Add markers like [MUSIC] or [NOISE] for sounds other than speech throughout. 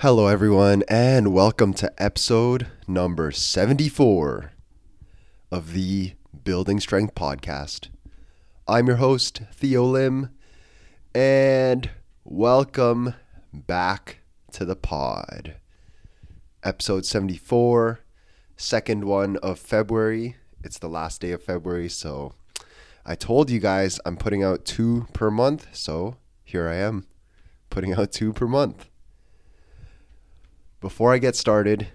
Hello, everyone, and welcome to episode number 74 of the Building Strength Podcast. I'm your host, Theo Lim, and welcome back to the pod. Episode 74, second one of February. It's the last day of February, so I told you guys I'm putting out two per month, so here I am, putting out two per month before I get started,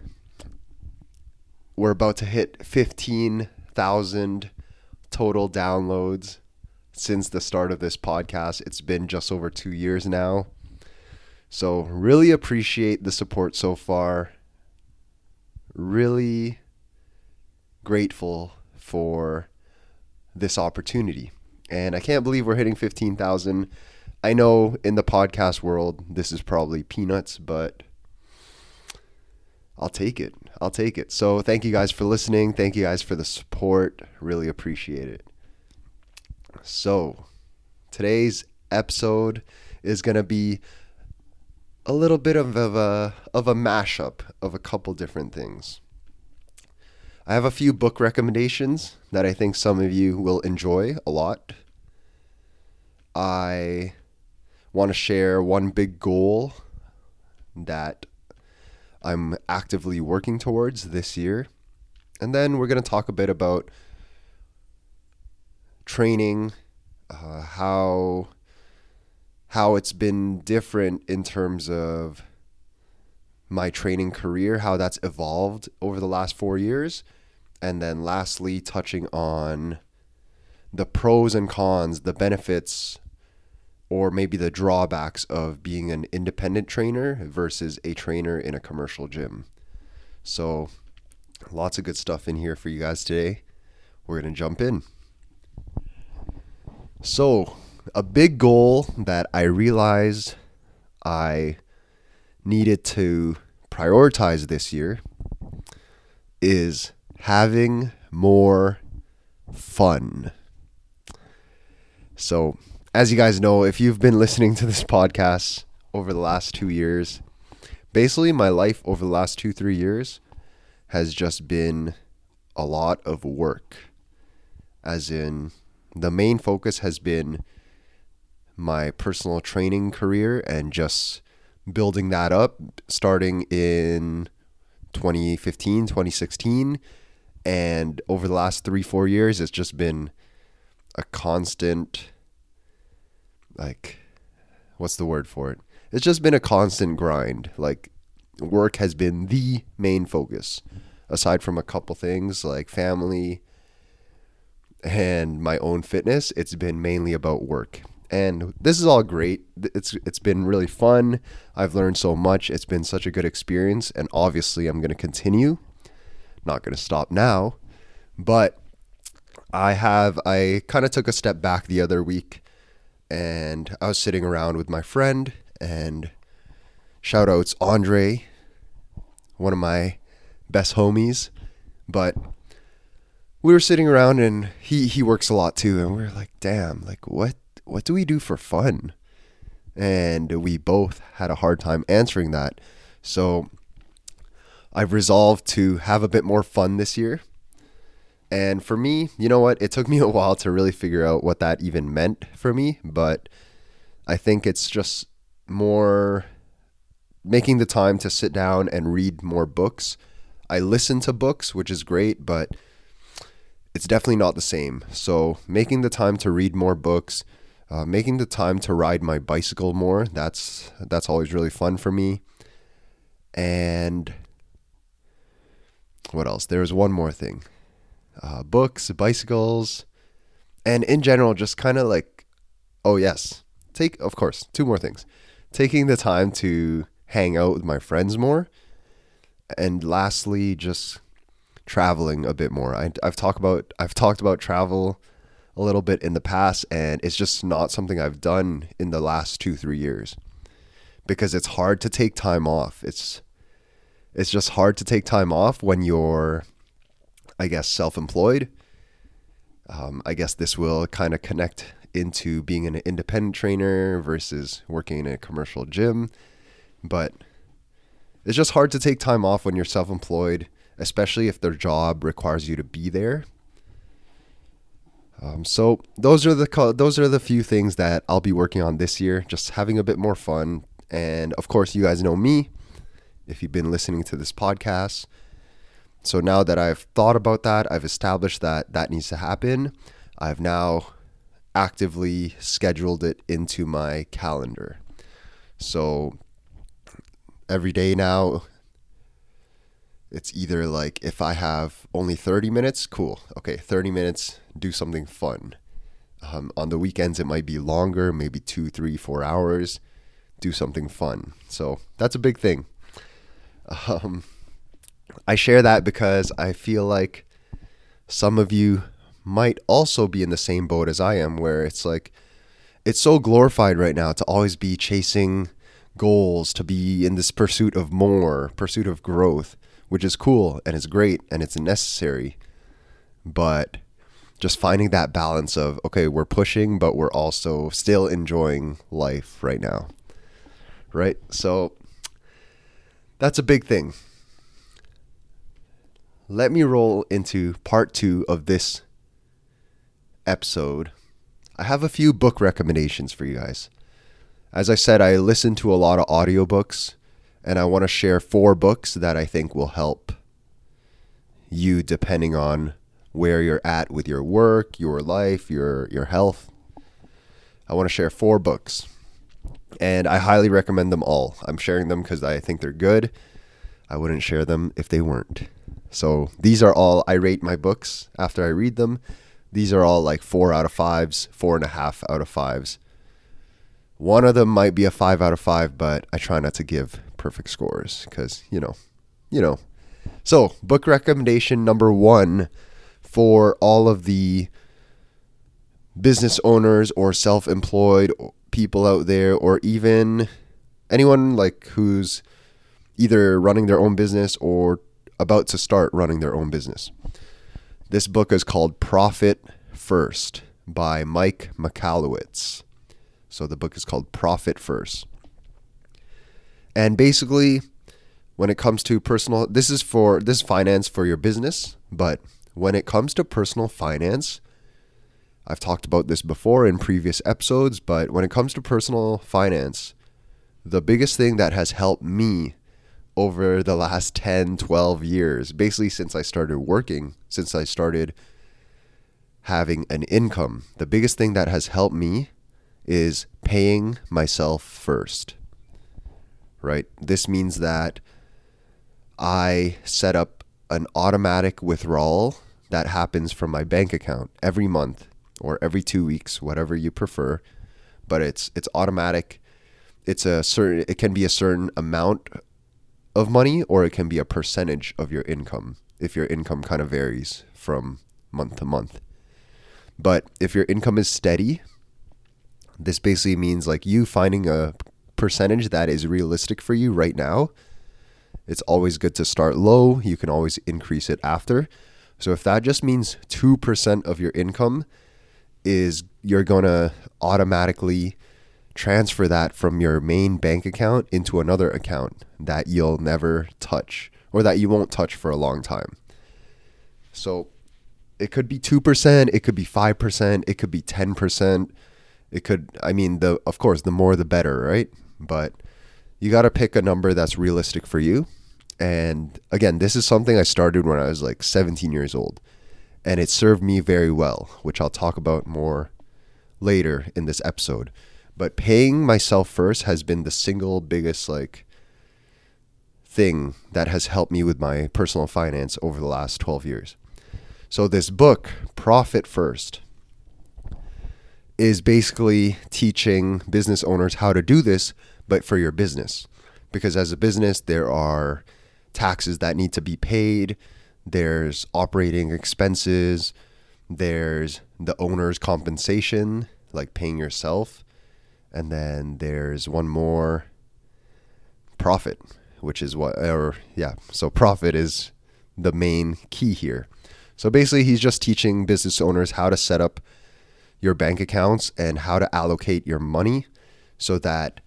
we're about to hit 15,000 total downloads since the start of this podcast. It's been just over two years now. So, really appreciate the support so far. Really grateful for this opportunity. And I can't believe we're hitting 15,000. I know in the podcast world, this is probably peanuts, but I'll take it. I'll take it. So thank you guys for listening. Thank you guys for the support. Really appreciate it. So today's episode is going to be a little bit of, a of a mashup of a couple different things. I have a few book recommendations that I think some of you will enjoy a lot. I want to share one big goal that I'm actively working towards this year. And then we're going to talk a bit about training, uh, how how it's been different in terms of my training career, how that's evolved over the last 4 years, and then lastly touching on the pros and cons, the benefits or maybe the drawbacks of being an independent trainer versus a trainer in a commercial gym. So, lots of good stuff in here for you guys today. We're going to jump in. So, a big goal that I realized I needed to prioritize this year is having more fun. So, as you guys know, if you've been listening to this podcast over the last two years, basically my life over the last two, three years has just been a lot of work. As in, the main focus has been my personal training career and just building that up starting in 2015, 2016. And over the last three, four years, it's just been a constant like what's the word for it? It's just been a constant grind. Like work has been the main focus aside from a couple things like family and my own fitness, it's been mainly about work. And this is all great. It's it's been really fun. I've learned so much. It's been such a good experience and obviously I'm going to continue. Not going to stop now. But I have I kind of took a step back the other week and I was sitting around with my friend and shout outs Andre, one of my best homies, but we were sitting around and he he works a lot too and we are like, "Damn, like what what do we do for fun?" And we both had a hard time answering that. So I've resolved to have a bit more fun this year and for me, you know what? It took me a while to really figure out what that even meant for me, but I think it's just more making the time to sit down and read more books. I listen to books, which is great, but it's definitely not the same. So, making the time to read more books, uh, making the time to ride my bicycle more, that's that's always really fun for me. And what else? There is one more thing uh, books, bicycles, and in general, just kind of like, oh, yes, take, of course, two more things. Taking the time to hang out with my friends more. And lastly, just traveling a bit more. I, I've talked about I've talked about travel a little bit in the past, and it's just not something I've done in the last two three years because it's hard to take time off. It's it's just hard to take time off when you're I guess, self employed. Um, I guess this will kind of connect into being an independent trainer versus working in a commercial gym. But it's just hard to take time off when you're self employed, especially if their job requires you to be there. Um, so those are the those are the few things that I'll be working on this year. Just having a bit more fun, and of course, you guys know me if you've been listening to this podcast. So now that I've thought about that, I've established that that needs to happen. I've now actively scheduled it into my calendar. So every day now, it's either like if I have only 30 minutes, cool. Okay, 30 minutes, do something fun. Um, on the weekends, it might be longer, maybe two, three, four hours. Do something fun. So that's a big thing. [LAUGHS] Um, I share that because I feel like some of you might also be in the same boat as I am, where it's like, it's so glorified right now to always be chasing goals, to be in this pursuit of more, pursuit of growth, which is cool and it's great and it's necessary. But just finding that balance of, okay, we're pushing, but we're also still enjoying life right now. Right? So that's a big thing. Let me roll into part two of this episode. I have a few book recommendations for you guys. As I said, I listen to a lot of audiobooks, and I want to share four books that I think will help you depending on where you're at with your work, your life, your your health. I want to share four books. And I highly recommend them all. I'm sharing them cuz I think they're good. I wouldn't share them if they weren't. So these are all I rate my books after I read them. These are all like four out of fives, four and a half out of fives. One of them might be a five out of five, but I try not to give perfect scores because, you know, you know. So, book recommendation number one for all of the business owners or self employed people out there, or even anyone like who's either running their own business or about to start running their own business. This book is called Profit First by Mike Michalowicz. So the book is called Profit First. And basically, when it comes to personal, this is for this is finance for your business, but when it comes to personal finance, I've talked about this before in previous episodes, but when it comes to personal finance, the biggest thing that has helped me over the last 10, 12 years, basically since I started working, since I started having an income, the biggest thing that has helped me is paying myself first. Right? This means that I set up an automatic withdrawal that happens from my bank account every month or every 2 weeks, whatever you prefer, but it's it's automatic. It's a certain it can be a certain amount of money or it can be a percentage of your income if your income kind of varies from month to month. But if your income is steady, this basically means like you finding a percentage that is realistic for you right now. It's always good to start low. You can always increase it after. So if that just means 2% of your income is you're going to automatically transfer that from your main bank account into another account that you'll never touch or that you won't touch for a long time. So it could be 2%, it could be 5%, it could be 10%. It could I mean the of course the more the better, right? But you got to pick a number that's realistic for you. And again, this is something I started when I was like 17 years old. And it served me very well, which I'll talk about more later in this episode. But paying myself first has been the single biggest like thing that has helped me with my personal finance over the last 12 years. So this book, Profit First, is basically teaching business owners how to do this, but for your business. Because as a business, there are taxes that need to be paid, there's operating expenses, there's the owner's compensation, like paying yourself, and then there's one more profit, which is what, or yeah, so profit is the main key here. So basically, he's just teaching business owners how to set up your bank accounts and how to allocate your money so that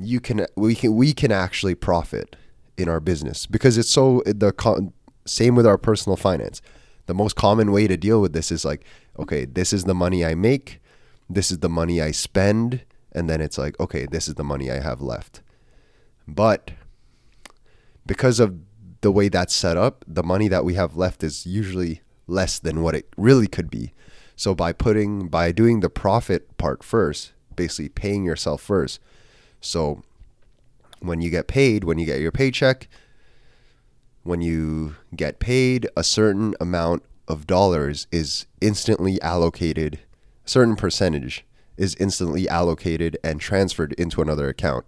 you can we can we can actually profit in our business because it's so the same with our personal finance. The most common way to deal with this is like, okay, this is the money I make, this is the money I spend, and then it's like, okay, this is the money I have left. But because of the way that's set up, the money that we have left is usually less than what it really could be. So by putting by doing the profit part first, basically paying yourself first. So when you get paid, when you get your paycheck, when you get paid, a certain amount of dollars is instantly allocated, certain percentage is instantly allocated and transferred into another account.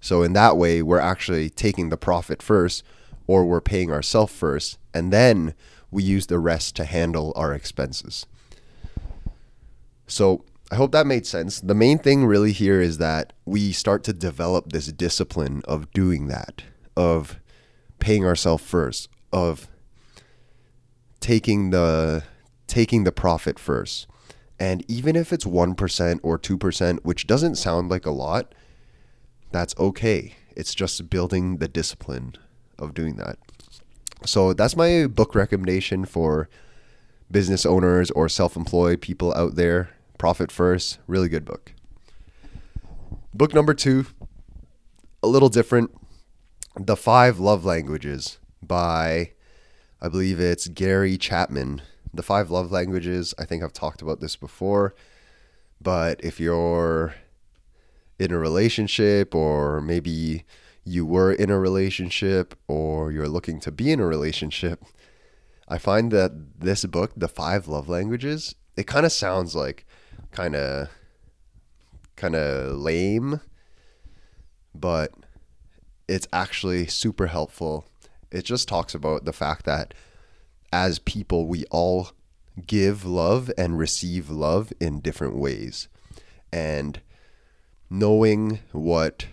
So in that way, we're actually taking the profit first or we're paying ourselves first and then we use the rest to handle our expenses. So I hope that made sense. The main thing really here is that we start to develop this discipline of doing that, of paying ourselves first, of taking the taking the profit first. And even if it's 1% or 2%, which doesn't sound like a lot, that's okay. It's just building the discipline of doing that. So that's my book recommendation for business owners or self-employed people out there. Profit First, really good book. Book number 2, a little different. The Five Love Languages by I believe it's Gary Chapman. The Five Love Languages, I think I've talked about this before, but if you're in a relationship or maybe you were in a relationship or you're looking to be in a relationship, I find that this book, The Five Love Languages, it kind of sounds like kind of kind of lame, but it's actually super helpful. It just talks about the fact that as people we all give love and receive love in different ways. And knowing what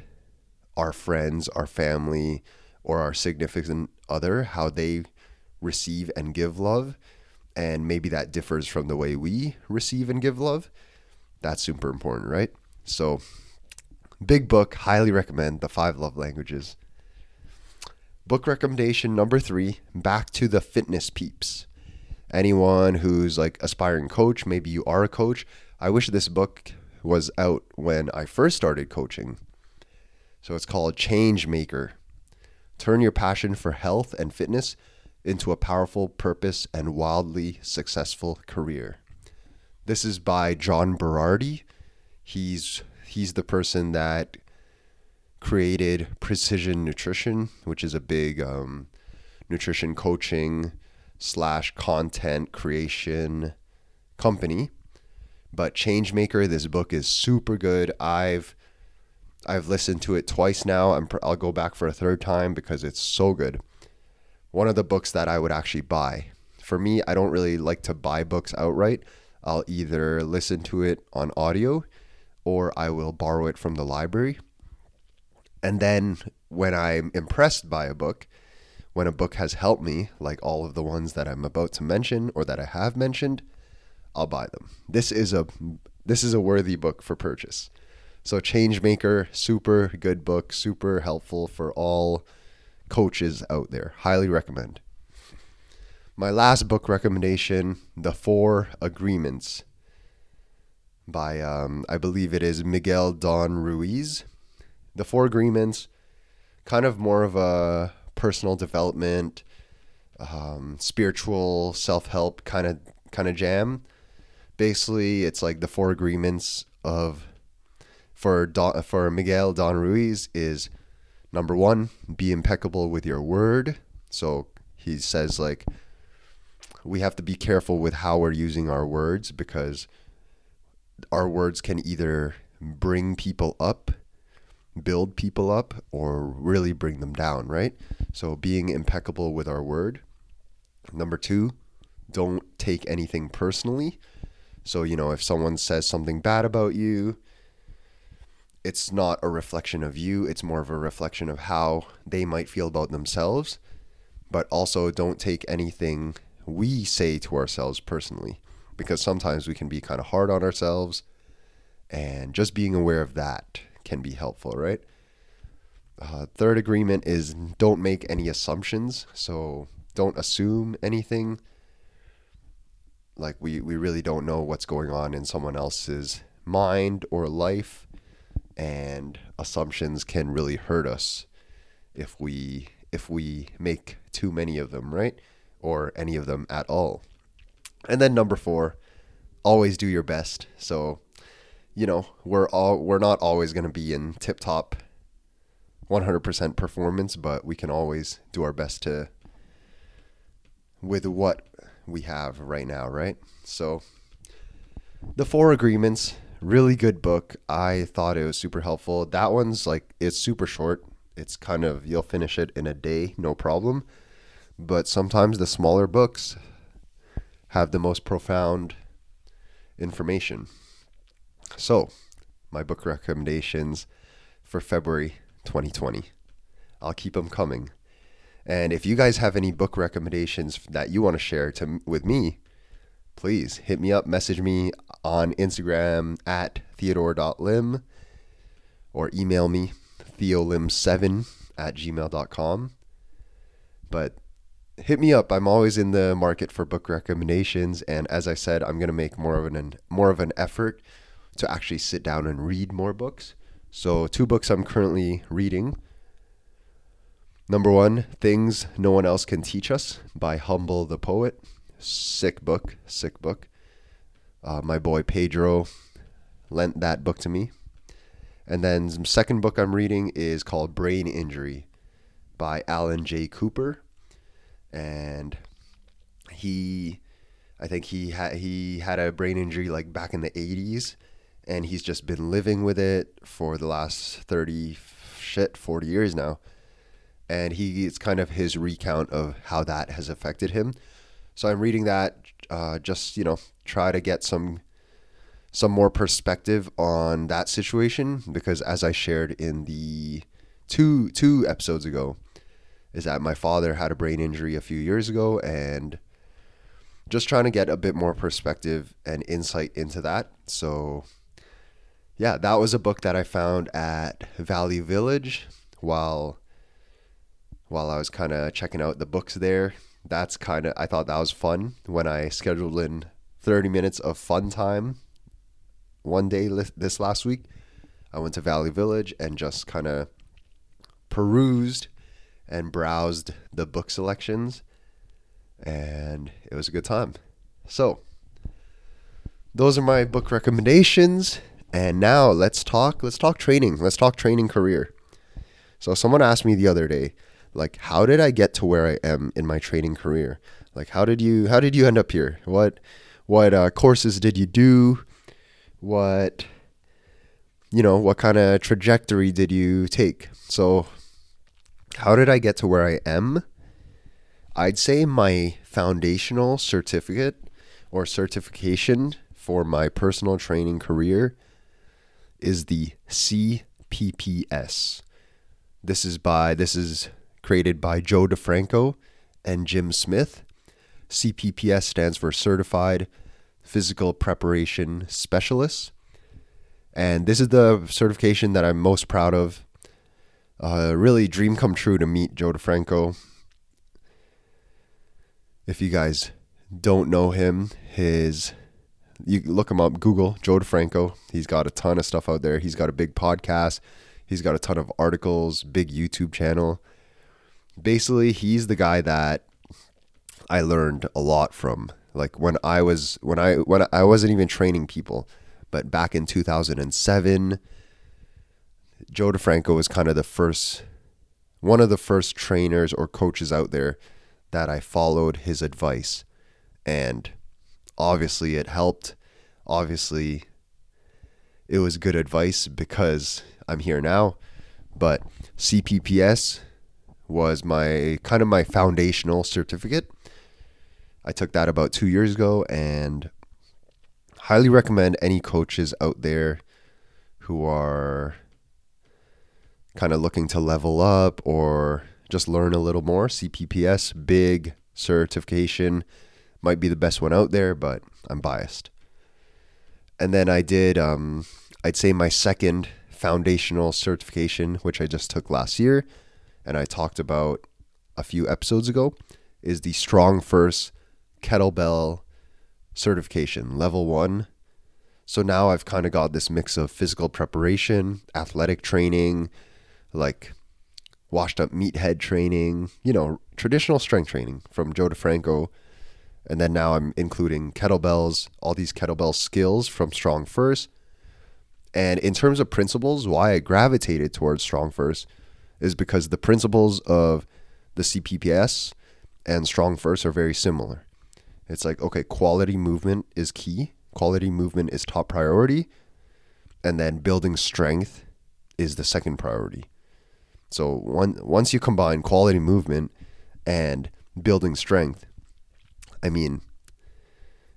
our friends, our family, or our significant other, how they receive and give love, and maybe that differs from the way we receive and give love. That's super important, right? So, big book, highly recommend The Five Love Languages. Book recommendation number three Back to the Fitness Peeps. Anyone who's like aspiring coach, maybe you are a coach. I wish this book was out when I first started coaching so it's called Change Maker. Turn your passion for health and fitness into a powerful purpose and wildly successful career. This is by John Berardi. He's he's the person that created Precision Nutrition, which is a big um, nutrition coaching slash content creation company. But Changemaker, this book is super good. I've I've listened to it twice now. I'm, I'll go back for a third time because it's so good. One of the books that I would actually buy. For me, I don't really like to buy books outright. I'll either listen to it on audio or I will borrow it from the library. And then when I'm impressed by a book, when a book has helped me, like all of the ones that I'm about to mention or that I have mentioned, I'll buy them. This is a this is a worthy book for purchase. So Changemaker, super good book, super helpful for all coaches out there. Highly recommend. My last book recommendation, The Four Agreements by um, I believe it is Miguel Don Ruiz. The Four Agreements, kind of more of a personal development, um, spiritual self help kind of kind of jam. Basically, it's like the four agreements of for Don, for Miguel Don Ruiz is number one, be impeccable with your word. So he says like we have to be careful with how we're using our words because our words can either bring people up, build people up, or really bring them down, right? So being impeccable with our word. Number two, don't take anything personally. So, you know, if someone says something bad about you, it's not a reflection of you, it's more of a reflection of how they might feel about themselves. But also, don't take anything we say to ourselves personally, because sometimes we can be kind of hard on ourselves, and just being aware of that can be helpful, right? Uh, third agreement is don't make any assumptions. So don't assume anything. Like we, we really don't know what's going on in someone else's mind or life. And assumptions can really hurt us if we if we make too many of them, right? Or any of them at all. And then number 4, always do your best. So, you know, we're all we're not always going to be in tip-top 100% performance, but we can always do our best to with what we have right now, right? So, the four agreements, really good book. I thought it was super helpful. That one's like it's super short. It's kind of you'll finish it in a day, no problem. But sometimes the smaller books have the most profound information. So, my book recommendations for February 2020. I'll keep them coming. And if you guys have any book recommendations that you want to share to with me, please hit me up, message me on Instagram at theodore.lim or email me theolim7 at gmail.com. But hit me up. I'm always in the market for book recommendations and as I said, I'm going to make more of an more of an effort to actually sit down and read more books. So, two books I'm currently reading. Number one, Things No One Else Can Teach Us by Humble the Poet. Sick book, sick book. Uh, my boy Pedro lent that book to me. And then the second book I'm reading is called Brain Injury by Alan J. Cooper. And he I think he had he had a brain injury like back in the 80s and he's just been living with it for the last 30 shit 40 years now. And he it's kind of his recount of how that has affected him. So i'm reading that uh, just you know try to get some some more perspective on that situation because as i shared in the two two episodes ago is that my father had a brain injury a few years ago and just trying to get a bit more perspective and insight into that. So yeah, that was a book that I found at Value Village while while I was kind of checking out the books there. That's kind of I thought that was fun when I scheduled in 30 minutes of fun time one day this last week. I went to Value Village and just kind of perused and browsed the book selections and it was a good time. So, those are my book recommendations. And now let's talk let's talk training. Let's talk training career. So someone asked me the other day, like how did I get to where I am in my training career? Like how did you how did you end up here? What what uh, courses did you do? What you know, what kind of trajectory did you take? So how did I get to where I am? I'd say my foundational certificate or certification for my personal training career is the CPPS. This is by this is created by Joe DeFranco and Jim Smith. CPPS stands for Certified Physical Preparation Specialist. And this is the certification that I'm most proud of. Uh, really, dream come true to meet Joe DeFranco. If you guys don't know him, his you look him up, Google Joe DeFranco. He's got a ton of stuff out there. He's got a big podcast. He's got a ton of articles, big YouTube channel. Basically, he's the guy that I learned a lot from. Like when I was when I when I wasn't even training people, but back in 2007, Joe DeFranco was kind of the first one of the first trainers or coaches out there that I followed his advice and obviously it helped. Obviously, it was good advice because I'm here now. But CPPS was my kind of my foundational certificate. I took that about two years ago and highly recommend any coaches out there who are kind of looking to level up or just learn a little more. CPPS, big certification might be the best one out there, but I'm biased. And then I did, um, I'd say my second foundational certification, which I just took last year, and I talked about a few episodes ago, is the Strong First Kettlebell certification, level one. So now I've kind of got this mix of physical preparation, athletic training, like washed up meathead training, you know, traditional strength training from Joe DeFranco. And then now I'm including kettlebells, all these kettlebell skills from Strong First. And in terms of principles, why I gravitated towards Strong First is because the principles of the CPPS and Strong First are very similar. It's like, okay, quality movement is key, quality movement is top priority, and then building strength is the second priority. So one, once you combine quality movement and building strength, I mean,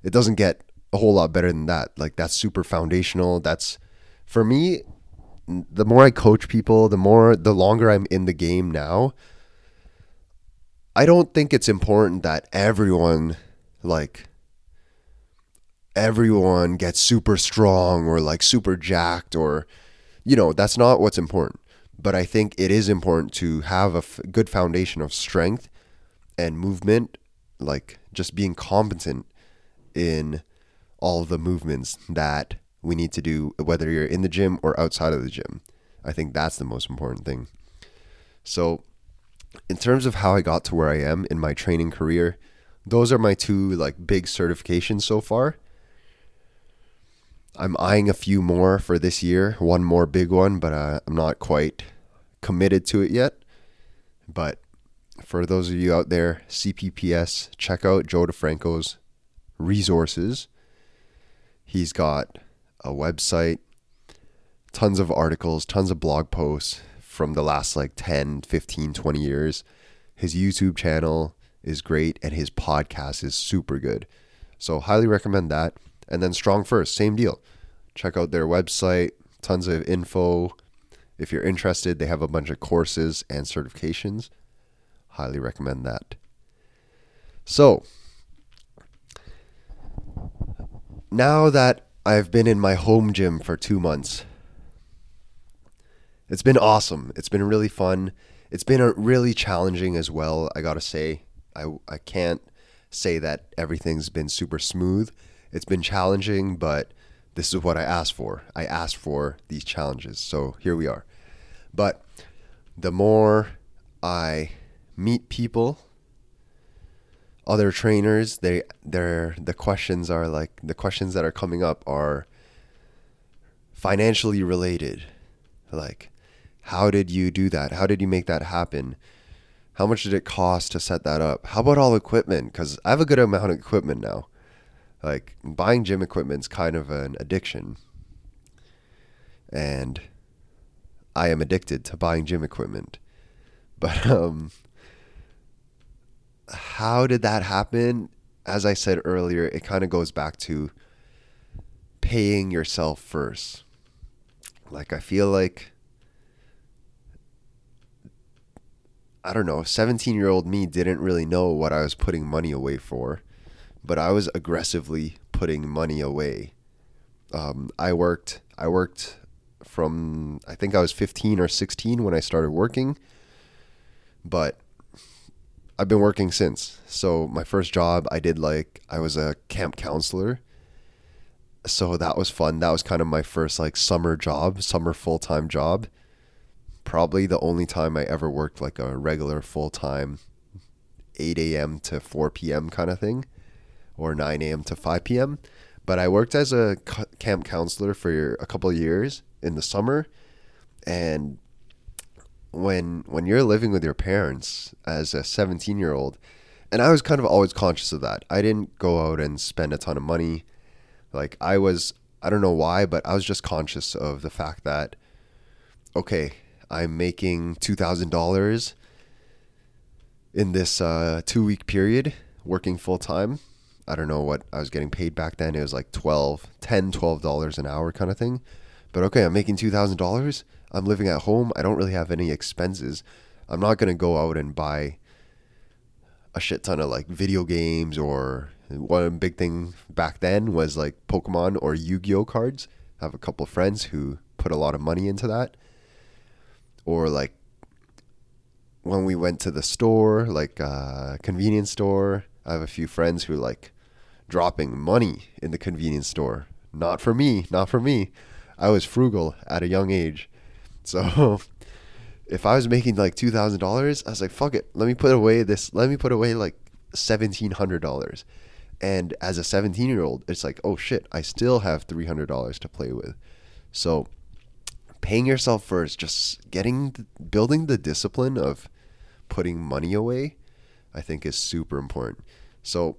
it doesn't get a whole lot better than that. Like that's super foundational. That's for me. The more I coach people, the more the longer I'm in the game now. I don't think it's important that everyone like everyone gets super strong or like super jacked or you know that's not what's important but i think it is important to have a f- good foundation of strength and movement like just being competent in all the movements that we need to do whether you're in the gym or outside of the gym i think that's the most important thing so in terms of how i got to where i am in my training career those are my two like big certifications so far. I'm eyeing a few more for this year, one more big one, but uh, I'm not quite committed to it yet. But for those of you out there, CPPS, check out Joe DeFranco's resources. He's got a website, tons of articles, tons of blog posts from the last like 10, 15, 20 years. His YouTube channel, is great and his podcast is super good. So highly recommend that. And then Strong First, same deal. Check out their website, tons of info. If you're interested, they have a bunch of courses and certifications. Highly recommend that. So, now that I've been in my home gym for two months, it's been awesome. It's been really fun. It's been really challenging as well, I gotta say. I, I can't say that everything's been super smooth. It's been challenging, but this is what I asked for. I asked for these challenges. So here we are. But the more I meet people, other trainers, they they're the questions are like the questions that are coming up are financially related. Like how did you do that? How did you make that happen? How much did it cost to set that up? How about all equipment? Because I have a good amount of equipment now. Like buying gym equipment's kind of an addiction. And I am addicted to buying gym equipment. [LAUGHS] But um how did that happen? As I said earlier, it kind of goes back to paying yourself first. Like I feel like I don't know, 17 year old me didn't really know what I was putting money away for, but I was aggressively putting money away. Um, I worked, I worked from, I think I was 15 or 16 when I started working, but I've been working since. So my first job, I did like, I was a camp counselor. So that was fun. That was kind of my first like summer job, summer full time job probably the only time I ever worked like a regular full time 8 a.m. to 4 p.m. kind of thing or 9 a.m. to 5 p.m. But I worked as a camp counselor for a couple years in the summer. And when when you're living with your parents as a 17 year old, and I was kind of always conscious of that. I didn't go out and spend a ton of money. Like I was, I don't know why, but I was just conscious of the fact that, okay, I'm making two thousand dollars in this uh, two week period working full time. I don't know what I was getting paid back then. It was like 12, 10, 12 dollars an hour kind of thing. But okay, I'm making two thousand dollars. I'm living at home. I don't really have any expenses. I'm not gonna go out and buy a shit ton of like video games or one big thing back then was like Pokemon or Yu-Gi-Oh cards. I have a couple friends who put a lot of money into that. Or like when we went to the store, like uh, convenience store, I have a few friends who like dropping money in the convenience store. Not for me, not for me. I was frugal at a young age. So [LAUGHS] if I was making like two thousand dollars, I was like, fuck it. Let me put away this let me put away like seventeen hundred dollars. And as a seventeen year old, it's like, oh shit, I still have three hundred dollars to play with. So paying yourself first, just getting building the discipline of putting money away, I think is super important. So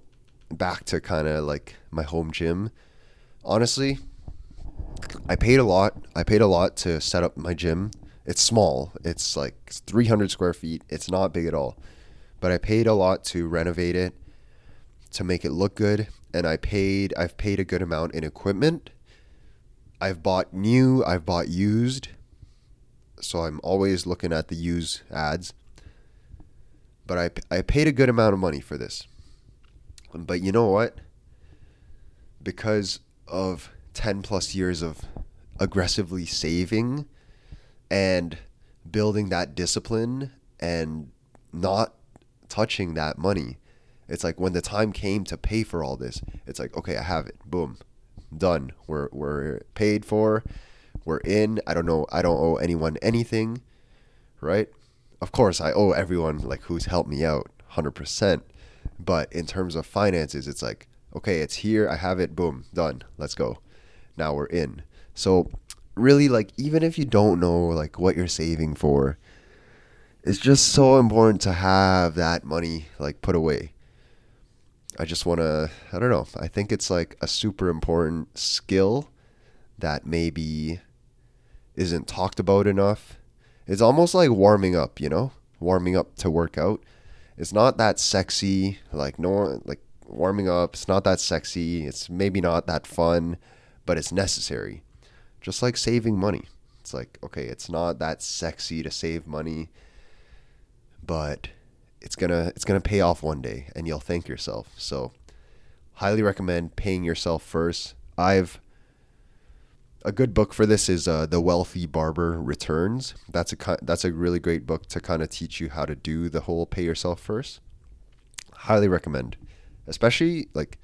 back to kind of like my home gym. Honestly, I paid a lot. I paid a lot to set up my gym. It's small. It's like 300 square feet. It's not big at all. But I paid a lot to renovate it, to make it look good, and I paid I've paid a good amount in equipment. I've bought new, I've bought used. So I'm always looking at the used ads. But I I paid a good amount of money for this. But you know what? Because of 10 plus years of aggressively saving and building that discipline and not touching that money. It's like when the time came to pay for all this, it's like, okay, I have it. Boom. Done. We're we're paid for. We're in. I don't know. I don't owe anyone anything. Right? Of course, I owe everyone like who's helped me out 100%. But in terms of finances, it's like, okay, it's here. I have it. Boom. Done. Let's go now we're in. So really like even if you don't know like what you're saving for, it's just so important to have that money like put away. I just want to I don't know. I think it's like a super important skill that maybe isn't talked about enough. It's almost like warming up, you know? Warming up to work out. It's not that sexy, like no like warming up, it's not that sexy. It's maybe not that fun but it's necessary. Just like saving money. It's like, okay, it's not that sexy to save money, but it's going to it's going to pay off one day and you'll thank yourself. So, highly recommend paying yourself first. I've a good book for this is uh, The Wealthy Barber Returns. That's a that's a really great book to kind of teach you how to do the whole pay yourself first. Highly recommend. Especially like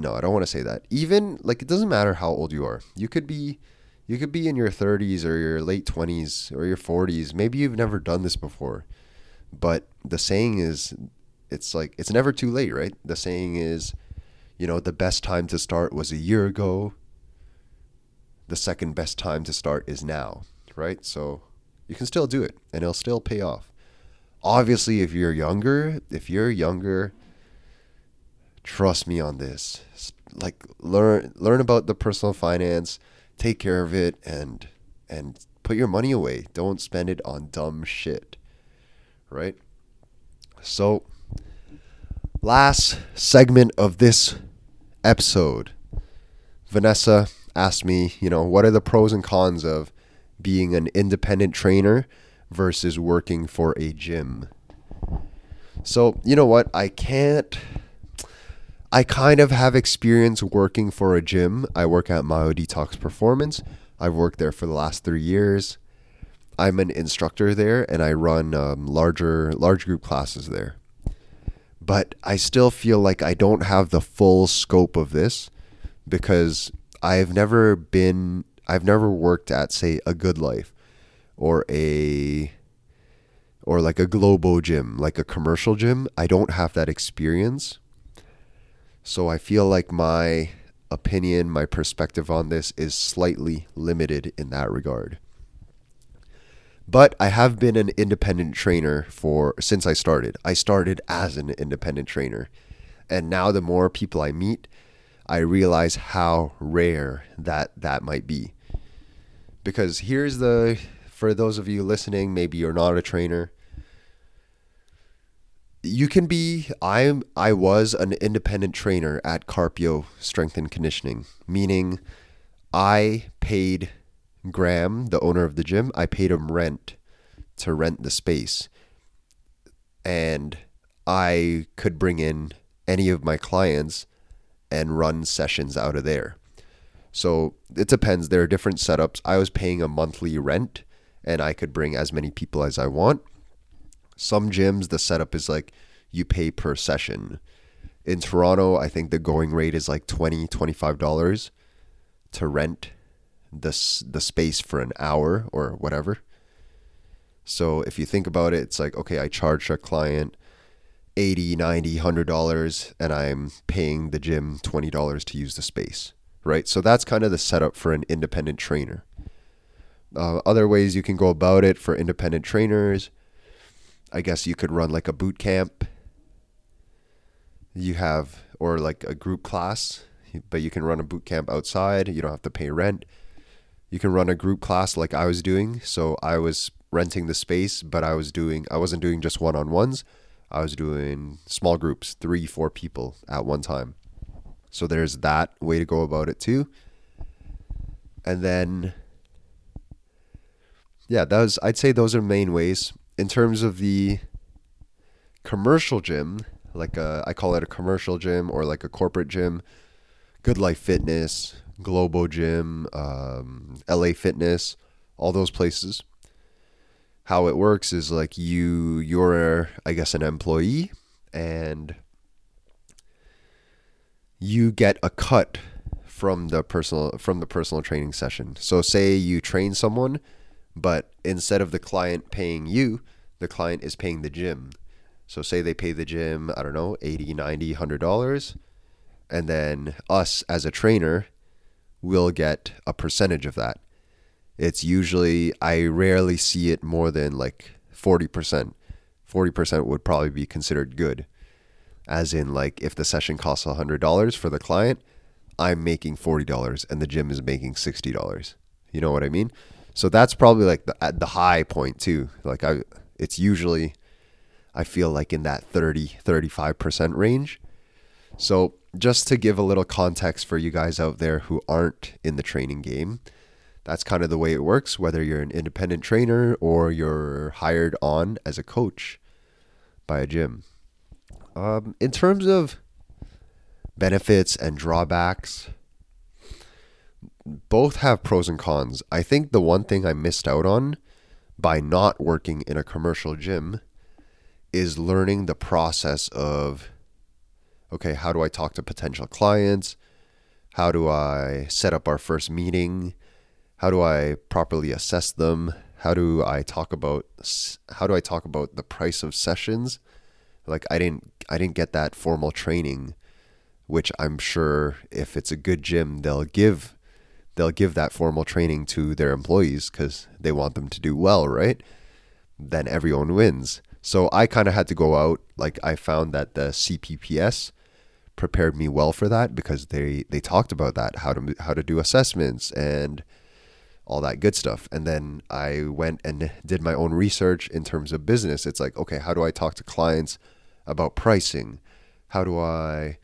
no, I don't want to say that. Even like it doesn't matter how old you are. You could be you could be in your 30s or your late 20s or your 40s. Maybe you've never done this before. But the saying is it's like it's never too late, right? The saying is, you know, the best time to start was a year ago. The second best time to start is now, right? So you can still do it and it'll still pay off. Obviously, if you're younger, if you're younger, trust me on this. Like learn learn about the personal finance, take care of it and and put your money away. Don't spend it on dumb shit. Right? So last segment of this episode, Vanessa asked me, you know, what are the pros and cons of being an independent trainer versus working for a gym? So, you know what? I can't I kind of have experience working for a gym. I work at Myo Detox Performance. I've worked there for the last three years. I'm an instructor there, and I run um, larger large group classes there. But I still feel like I don't have the full scope of this because I've never been I've never worked at say a Good Life or a or like a Globo gym, like a commercial gym. I don't have that experience. So I feel like my opinion, my perspective on this is slightly limited in that regard. But I have been an independent trainer for since I started. I started as an independent trainer. And now the more people I meet, I realize how rare that that might be. Because here's the for those of you listening, maybe you're not a trainer, you can be i'm i was an independent trainer at carpio strength and conditioning meaning i paid graham the owner of the gym i paid him rent to rent the space and i could bring in any of my clients and run sessions out of there So it depends. There are different setups. I was paying a monthly rent and I could bring as many people as I want. Some gyms, the setup is like you pay per session. In Toronto, I think the going rate is like $20, $25 to rent the, the space for an hour or whatever. So if you think about it, it's like, okay, I charge a client 80, 90, 100 dollars and I'm paying the gym $20 to use the space, right? So that's kind of the setup for an independent trainer. Uh, other ways you can go about it for independent trainers, I guess you could run like a boot camp. You have or like a group class, but you can run a boot camp outside. You don't have to pay rent. You can run a group class like I was doing. So I was renting the space, but I was doing I wasn't doing just one-on-ones. I was doing small groups, 3 4 people at one time. So there's that way to go about it too. And then yeah, was I'd say those are main ways in terms of the commercial gym, like a, I call it a commercial gym or like a corporate gym, Good Life Fitness, Globo Gym, um, LA Fitness, all those places. How it works is like you you're I guess an employee and you get a cut from the personal from the personal training session. So say you train someone but instead of the client paying you, the client is paying the gym. So say they pay the gym, I don't know, 80, 90, 100 dollars, and then us as a trainer will get a percentage of that. It's usually I rarely see it more than like 40%. 40% would probably be considered good. As in like if the session costs $100 for the client, I'm making $40 and the gym is making $60. You know what I mean? So that's probably like the at the high point too. Like I it's usually I feel like in that 30 35% range. So just to give a little context for you guys out there who aren't in the training game, that's kind of the way it works whether you're an independent trainer or you're hired on as a coach by a gym. Um, in terms of benefits and drawbacks, both have pros and cons. I think the one thing I missed out on by not working in a commercial gym is learning the process of okay, how do I talk to potential clients? How do I set up our first meeting? How do I properly assess them? How do I talk about how do I talk about the price of sessions? Like I didn't I didn't get that formal training which I'm sure if it's a good gym they'll give they'll give that formal training to their employees because they want them to do well, right? Then everyone wins. So I kind of had to go out. Like I found that the CPPS prepared me well for that because they they talked about that how to how to do assessments and all that good stuff. And then I went and did my own research in terms of business. It's like, okay, how do I talk to clients about pricing? How do I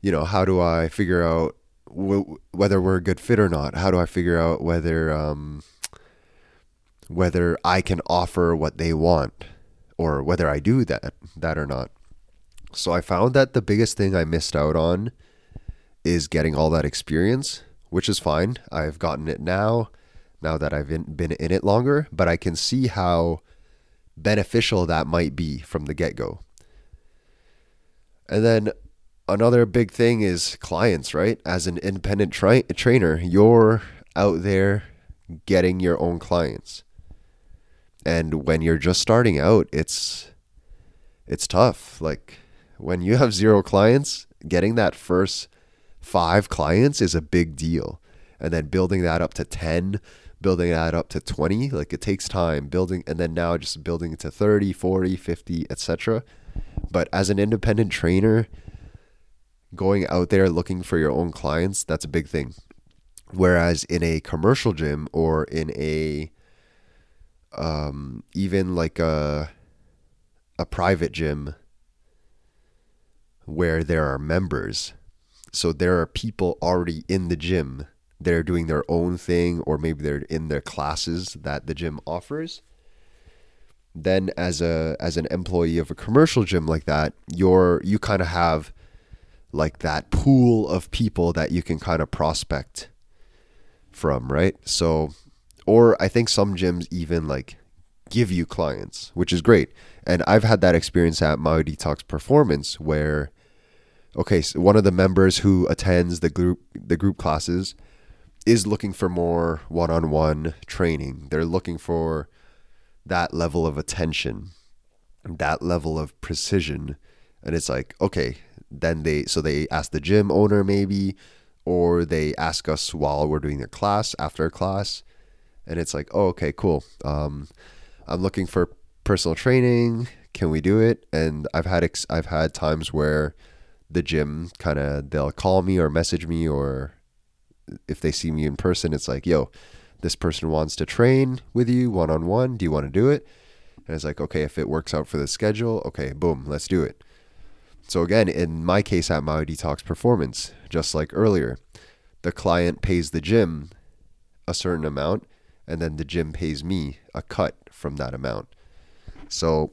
you know, how do I figure out w- whether we're a good fit or not. How do I figure out whether um, whether I can offer what they want or whether I do that that or not. So I found that the biggest thing I missed out on is getting all that experience, which is fine. I've gotten it now, now that I've been in it longer, but I can see how beneficial that might be from the get go. And then another big thing is clients, right? As an independent tra- trainer, you're out there getting your own clients. And when you're just starting out, it's it's tough. Like when you have zero clients, getting that first 5 clients is a big deal. And then building that up to 10, building that up to 20, like it takes time building and then now just building it to 30, 40, 50, etc. But as an independent trainer, going out there looking for your own clients, that's a big thing. Whereas in a commercial gym or in a um, even like a a private gym where there are members, so there are people already in the gym. They're doing their own thing, or maybe they're in their classes that the gym offers. Then, as a as an employee of a commercial gym like that, you're you kind of have like that pool of people that you can kind of prospect from, right? So, or I think some gyms even like give you clients, which is great. And I've had that experience at Myo Detox Performance where, okay, so one of the members who attends the group the group classes is looking for more one-on-one training. They're looking for that level of attention, that level of precision, and it's like, okay, then they so they ask the gym owner maybe or they ask us while we're doing a class after class. And it's like oh okay cool. Um, i'm looking for personal training. Can we do it? And i've had ex- i've had times where the gym kind of they'll call me or message me or if they see me in person it's like yo this person wants to train with you one on one do you want to do it? And it's like okay if it works out for the schedule okay boom let's do it so again, in my case at Myo Detox Performance, just like earlier, the client pays the gym a certain amount, and then the gym pays me a cut from that amount. So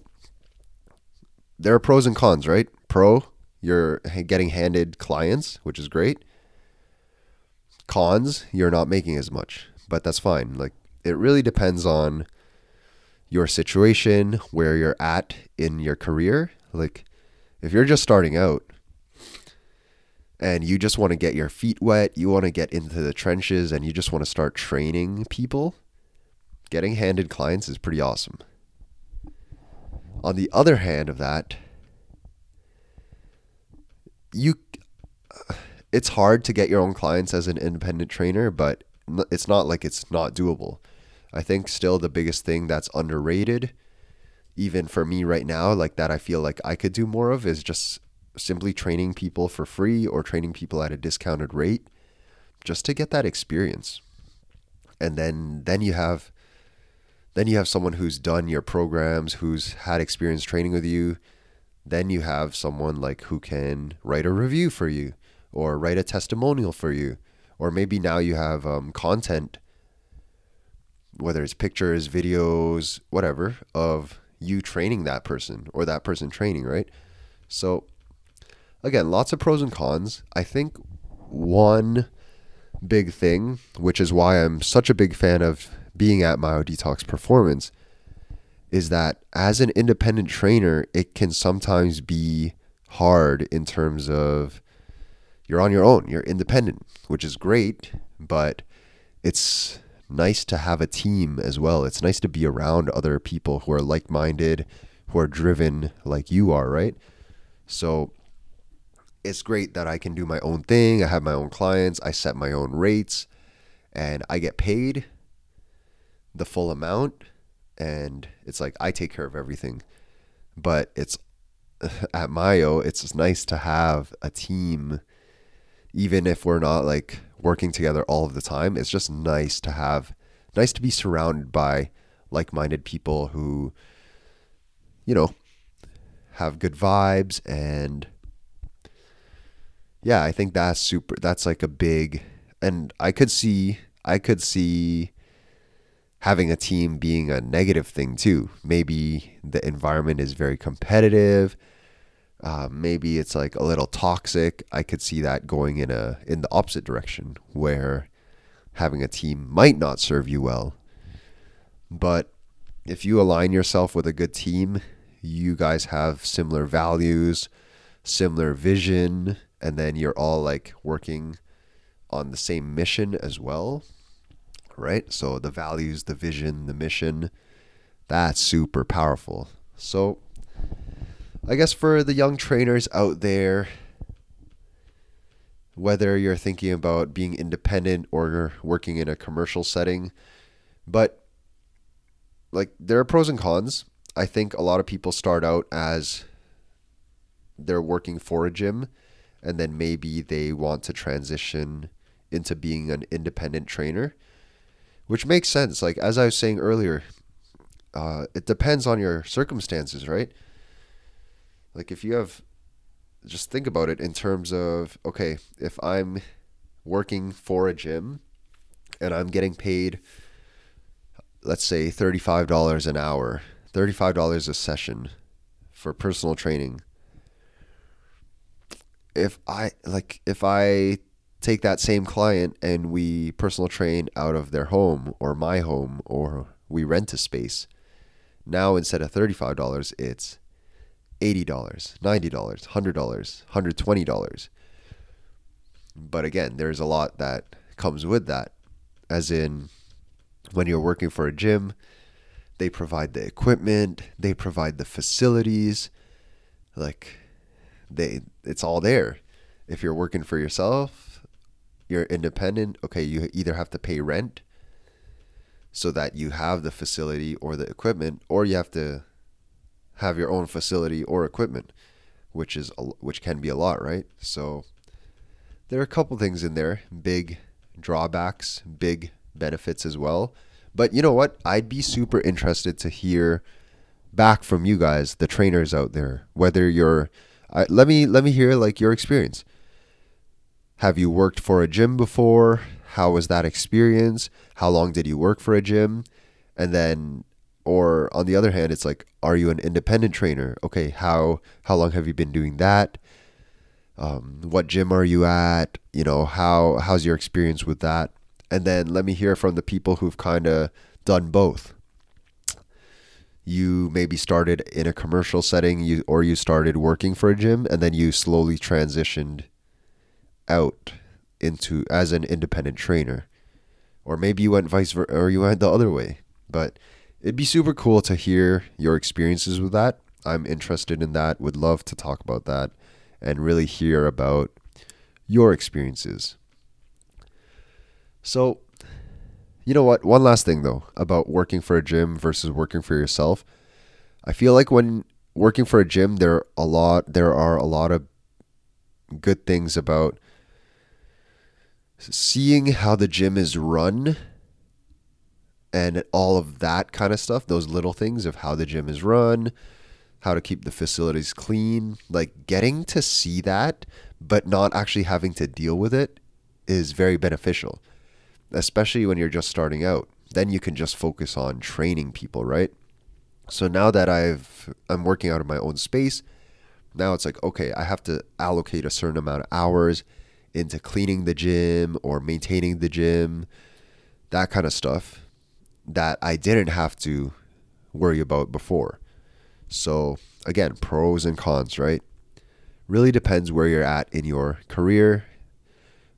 there are pros and cons, right? Pro, you're getting handed clients, which is great. Cons, you're not making as much, but that's fine. Like it really depends on your situation, where you're at in your career. Like if you're just starting out and you just want to get your feet wet, you want to get into the trenches and you just want to start training people, getting handed clients is pretty awesome. On the other hand of that, you it's hard to get your own clients as an independent trainer, but it's not like it's not doable. I think still the biggest thing that's underrated even for me right now, like that I feel like I could do more of is just simply training people for free or training people at a discounted rate just to get that experience. And then then you have then you have someone who's done your programs, who's had experience training with you. Then you have someone like who can write a review for you or write a testimonial for you. Or maybe now you have um, content, whether it's pictures, videos, whatever, of you training that person or that person training, right? So, again, lots of pros and cons. I think one big thing, which is why I'm such a big fan of being at Myo Detox Performance, is that as an independent trainer, it can sometimes be hard in terms of you're on your own, you're independent, which is great, but it's nice to have a team as well. It's nice to be around other people who are like minded, who are driven like you are, right? So it's great that I can do my own thing. I have my own clients, I set my own rates, and I get paid the full amount. And it's like I take care of everything. But it's [LAUGHS] at Mayo, it's nice to have a team, even if we're not like working together all of the time. It's just nice to have, nice to be surrounded by like minded people who, you know, have good vibes. And yeah, I think that's super, that's like a big, and I could see, I could see having a team being a negative thing too. Maybe the environment is very competitive uh, maybe it's like a little toxic. I could see that going in a in the opposite direction where having a team might not serve you well. But if you align yourself with a good team, you guys have similar values, similar vision, and then you're all like working on the same mission as well. Right? So the values, the vision, the mission, that's super powerful. So I guess for the young trainers out there, whether you're thinking about being independent or working in a commercial setting, but like there are pros and cons. I think a lot of people start out as they're working for a gym and then maybe they want to transition into being an independent trainer, which makes sense. Like as I was saying earlier, uh, it depends on your circumstances, right? Like if you have just think about it in terms of okay, if I'm working for a gym and I'm getting paid let's say $35 an hour, $35 a session for personal training. if I like if I take that same client and we personal train out of their home or my home or we rent a space, now instead of $35, it's $80, $90, $100, $120. But again, there's a lot that comes with that. As in, when you're working for a gym, they provide the equipment, they provide the facilities, like they it's all there. If you're working for yourself, you're independent, okay, you either have to pay rent so that you have the facility or the equipment or you have to have your own facility or equipment, which is which can be a lot, right? So there are a couple things in there, big drawbacks, big benefits as well. But you know what? I'd be super interested to hear back from you guys, the trainers out there, whether you're let me let me hear like your experience. Have you worked for a gym before? How was that experience? How long did you work for a gym? And then or on the other hand, it's like are you an independent trainer? Okay, how how long have you been doing that? um, what gym are you at you know how how's your experience with that and then let me hear from the people who've kind of done both you maybe started in a commercial setting you or you started working for a gym and then you slowly transitioned out into as an independent trainer or maybe you went vice versa or you went the other way but it'd be super cool to hear your experiences with that i'm interested in that would love to talk about that and really hear about your experiences. So, you know what? One last thing though about working for a gym versus working for yourself. I feel like when working for a gym there are a lot there are a lot of good things about seeing how the gym is run and all of that kind of stuff, those little things of how the gym is run, how to keep the facilities clean. Like getting to see that, but not actually having to deal with it is very beneficial, especially when you're just starting out. Then you can just focus on training people, right? So now that I've I'm working out of my own space, now it's like okay, I have to allocate a certain amount of hours into cleaning the gym or maintaining the gym, that kind of stuff that I didn't have to worry about before. So, again, pros and cons, right? Really depends where you're at in your career,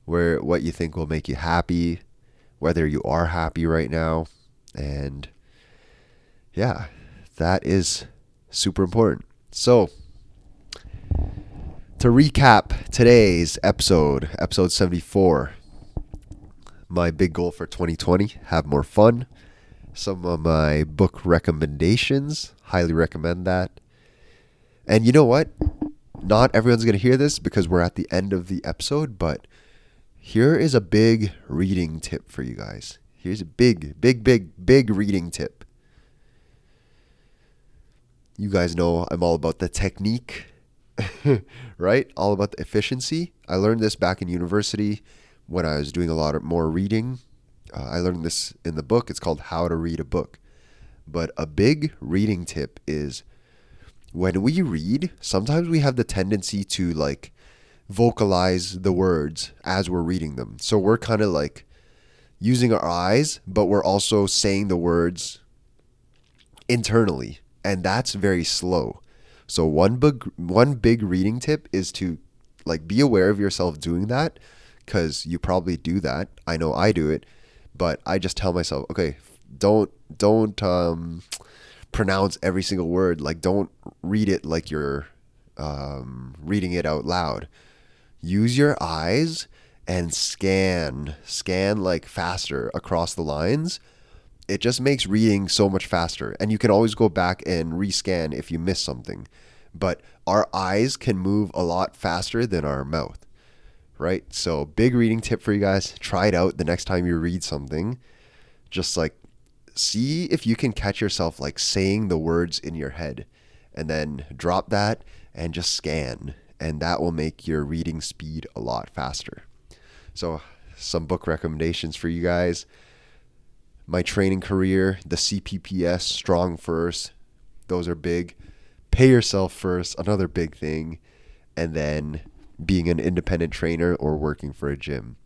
where what you think will make you happy, whether you are happy right now. And yeah, that is super important. So, to recap today's episode, episode 74, my big goal for 2020 have more fun. Some of my book recommendations Highly recommend that. And you know what? Not everyone's going to hear this because we're at the end of the episode, but here is a big reading tip for you guys. Here's a big, big, big, big reading tip. You guys know I'm all about the technique, [LAUGHS] right? All about the efficiency. I learned this back in university when I was doing a lot more reading. Uh, I learned this in the book. It's called How to Read a Book. But a big reading tip is when we read, sometimes we have the tendency to like vocalize the words as we're reading them. So we're kind of like using our eyes, but we're also saying the words internally, and that's very slow. So one big one big reading tip is to like be aware of yourself doing that cuz you probably do that. I know I do it, but I just tell myself, okay, don't don't um, pronounce every single word. Like don't read it like you're um, reading it out loud. Use your eyes and scan, scan like faster across the lines. It just makes reading so much faster. And you can always go back and rescan if you miss something. But our eyes can move a lot faster than our mouth, right? So, big reading tip for you guys try it out the next time you read something. Just like see if you can catch yourself like saying the words in your head and then drop that and just scan and that will make your reading speed a lot faster. So, some book recommendations for you guys. My training career, the CPPS, Strong First, those are big. Pay yourself first, another big thing. And then being an independent trainer or working for a gym.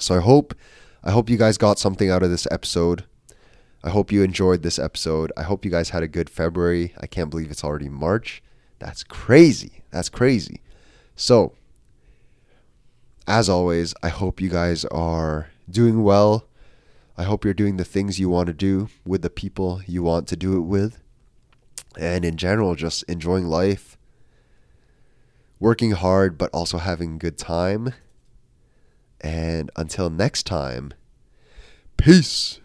So I hope I hope you guys got something out of this episode. I hope you enjoyed this episode. I hope you guys had a good February. I can't believe it's already March. That's crazy. That's crazy. So, as always, I hope you guys are doing well. I hope you're doing the things you want to do with the people you want to do it with. And in general, just enjoying life, working hard, but also having good time. And until next time, peace.